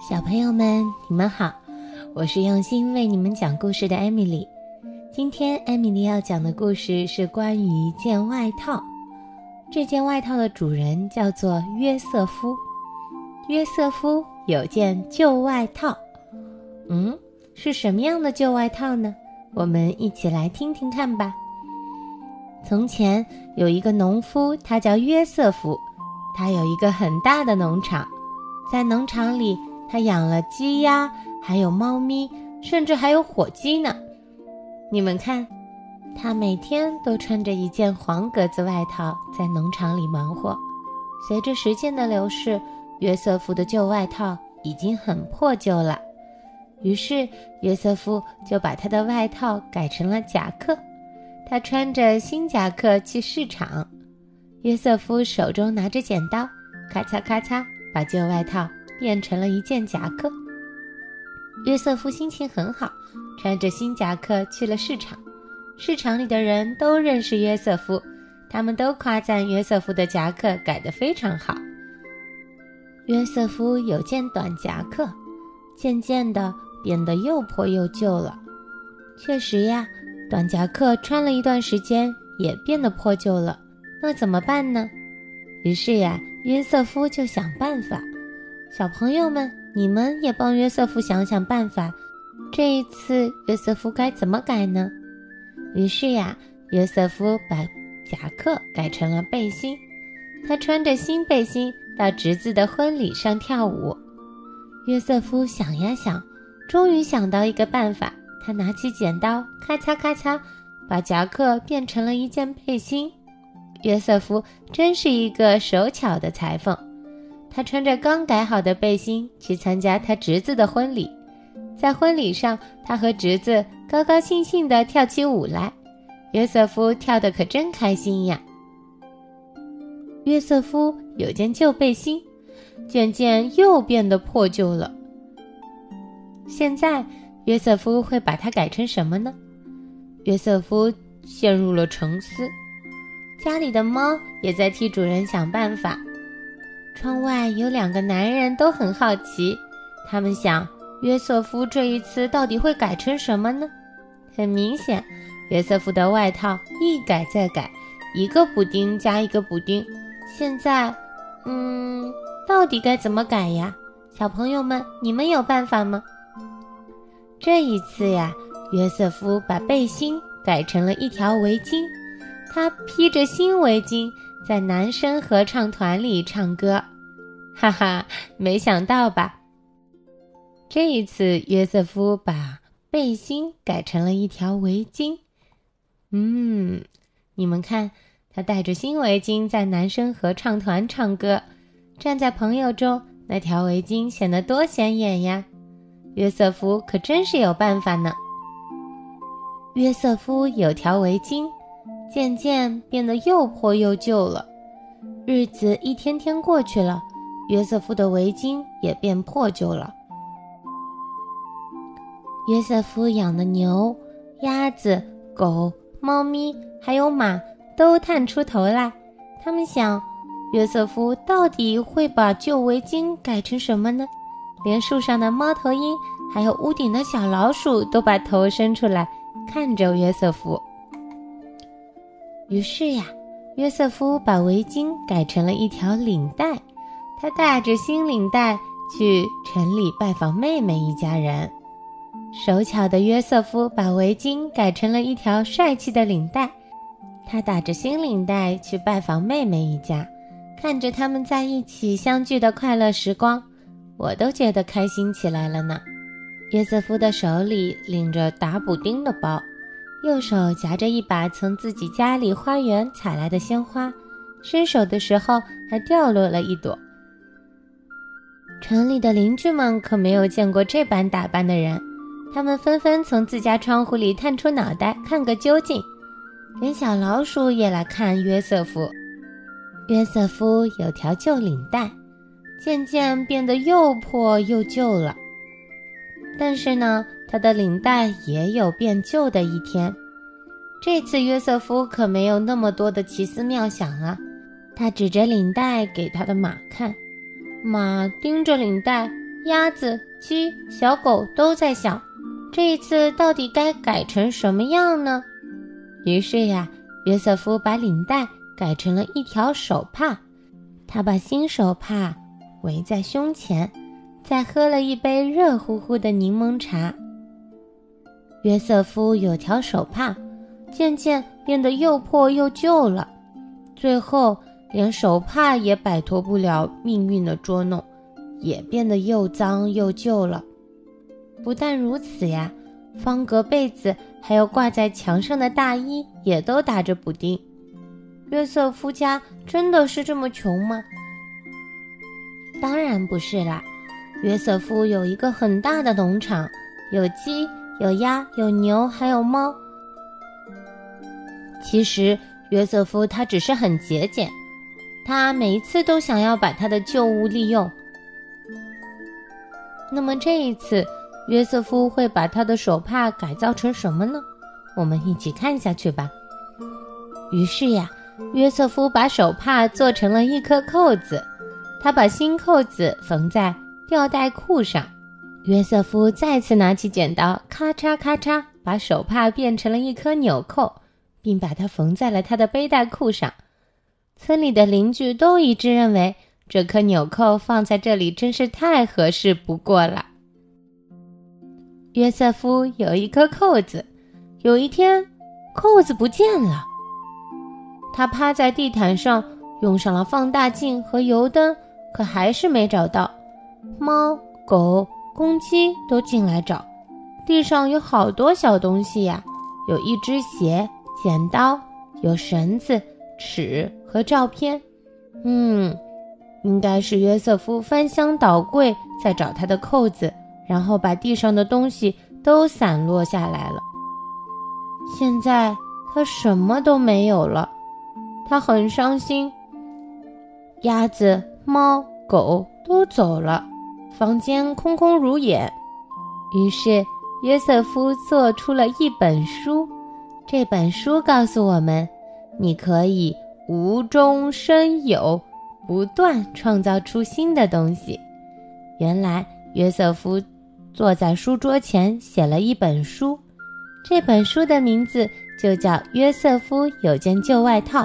小朋友们，你们好，我是用心为你们讲故事的艾米丽。今天艾米丽要讲的故事是关于一件外套。这件外套的主人叫做约瑟夫。约瑟夫有件旧外套，嗯，是什么样的旧外套呢？我们一起来听听看吧。从前有一个农夫，他叫约瑟夫，他有一个很大的农场，在农场里。他养了鸡鸭，还有猫咪，甚至还有火鸡呢。你们看，他每天都穿着一件黄格子外套在农场里忙活。随着时间的流逝，约瑟夫的旧外套已经很破旧了。于是，约瑟夫就把他的外套改成了夹克。他穿着新夹克去市场。约瑟夫手中拿着剪刀，咔嚓咔嚓，把旧外套。变成了一件夹克。约瑟夫心情很好，穿着新夹克去了市场。市场里的人都认识约瑟夫，他们都夸赞约瑟夫的夹克改得非常好。约瑟夫有件短夹克，渐渐的变得又破又旧了。确实呀，短夹克穿了一段时间也变得破旧了。那怎么办呢？于是呀，约瑟夫就想办法。小朋友们，你们也帮约瑟夫想想办法。这一次，约瑟夫该怎么改呢？于是呀，约瑟夫把夹克改成了背心。他穿着新背心到侄子的婚礼上跳舞。约瑟夫想呀想，终于想到一个办法。他拿起剪刀，咔嚓咔嚓，把夹克变成了一件背心。约瑟夫真是一个手巧的裁缝。他穿着刚改好的背心去参加他侄子的婚礼，在婚礼上，他和侄子高高兴兴地跳起舞来。约瑟夫跳得可真开心呀！约瑟夫有件旧背心，渐渐又变得破旧了。现在，约瑟夫会把它改成什么呢？约瑟夫陷入了沉思，家里的猫也在替主人想办法。窗外有两个男人，都很好奇。他们想，约瑟夫这一次到底会改成什么呢？很明显，约瑟夫的外套一改再改，一个补丁加一个补丁。现在，嗯，到底该怎么改呀？小朋友们，你们有办法吗？这一次呀，约瑟夫把背心改成了一条围巾，他披着新围巾。在男生合唱团里唱歌，哈哈，没想到吧？这一次，约瑟夫把背心改成了一条围巾。嗯，你们看，他戴着新围巾在男生合唱团唱歌，站在朋友中，那条围巾显得多显眼呀！约瑟夫可真是有办法呢。约瑟夫有条围巾。渐渐变得又破又旧了，日子一天天过去了，约瑟夫的围巾也变破旧了。约瑟夫养的牛、鸭子、狗、猫咪还有马都探出头来，他们想：约瑟夫到底会把旧围巾改成什么呢？连树上的猫头鹰，还有屋顶的小老鼠都把头伸出来看着约瑟夫。于是呀，约瑟夫把围巾改成了一条领带，他带着新领带去城里拜访妹妹一家人。手巧的约瑟夫把围巾改成了一条帅气的领带，他打着新领带去拜访妹妹一家，看着他们在一起相聚的快乐时光，我都觉得开心起来了呢。约瑟夫的手里拎着打补丁的包。右手夹着一把从自己家里花园采来的鲜花，伸手的时候还掉落了一朵。城里的邻居们可没有见过这般打扮的人，他们纷纷从自家窗户里探出脑袋看个究竟，连小老鼠也来看约瑟夫。约瑟夫有条旧领带，渐渐变得又破又旧了，但是呢。他的领带也有变旧的一天。这次约瑟夫可没有那么多的奇思妙想啊！他指着领带给他的马看，马盯着领带，鸭子、鸡、小狗都在想，这一次到底该改成什么样呢？于是呀，约瑟夫把领带改成了一条手帕，他把新手帕围在胸前，再喝了一杯热乎乎的柠檬茶。约瑟夫有条手帕，渐渐变得又破又旧了，最后连手帕也摆脱不了命运的捉弄，也变得又脏又旧了。不但如此呀，方格被子还有挂在墙上的大衣也都打着补丁。约瑟夫家真的是这么穷吗？当然不是啦，约瑟夫有一个很大的农场，有鸡。有鸭，有牛，还有猫。其实约瑟夫他只是很节俭，他每一次都想要把他的旧物利用。那么这一次，约瑟夫会把他的手帕改造成什么呢？我们一起看下去吧。于是呀，约瑟夫把手帕做成了一颗扣子，他把新扣子缝在吊带裤上。约瑟夫再次拿起剪刀，咔嚓咔嚓，把手帕变成了一颗纽扣，并把它缝在了他的背带裤上。村里的邻居都一致认为，这颗纽扣放在这里真是太合适不过了。约瑟夫有一颗扣子，有一天，扣子不见了。他趴在地毯上，用上了放大镜和油灯，可还是没找到。猫狗。公鸡都进来找，地上有好多小东西呀，有一只鞋、剪刀，有绳子、尺和照片。嗯，应该是约瑟夫翻箱倒柜在找他的扣子，然后把地上的东西都散落下来了。现在他什么都没有了，他很伤心。鸭子、猫、狗都走了。房间空空如也，于是约瑟夫做出了一本书。这本书告诉我们，你可以无中生有，不断创造出新的东西。原来约瑟夫坐在书桌前写了一本书，这本书的名字就叫《约瑟夫有件旧外套》。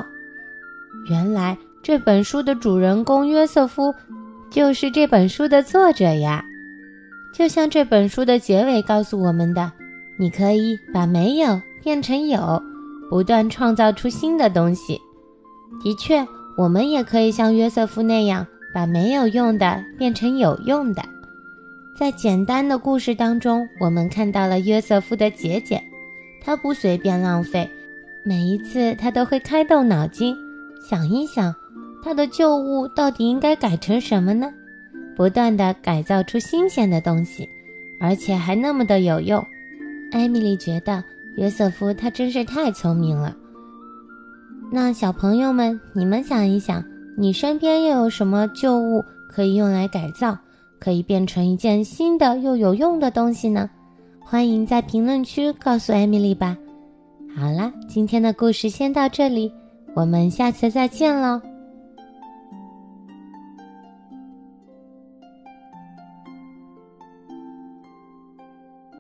原来这本书的主人公约瑟夫。就是这本书的作者呀，就像这本书的结尾告诉我们的，你可以把没有变成有，不断创造出新的东西。的确，我们也可以像约瑟夫那样，把没有用的变成有用的。在简单的故事当中，我们看到了约瑟夫的节俭，他不随便浪费，每一次他都会开动脑筋，想一想。他的旧物到底应该改成什么呢？不断的改造出新鲜的东西，而且还那么的有用。艾米丽觉得约瑟夫他真是太聪明了。那小朋友们，你们想一想，你身边又有什么旧物可以用来改造，可以变成一件新的又有用的东西呢？欢迎在评论区告诉艾米丽吧。好了，今天的故事先到这里，我们下次再见喽。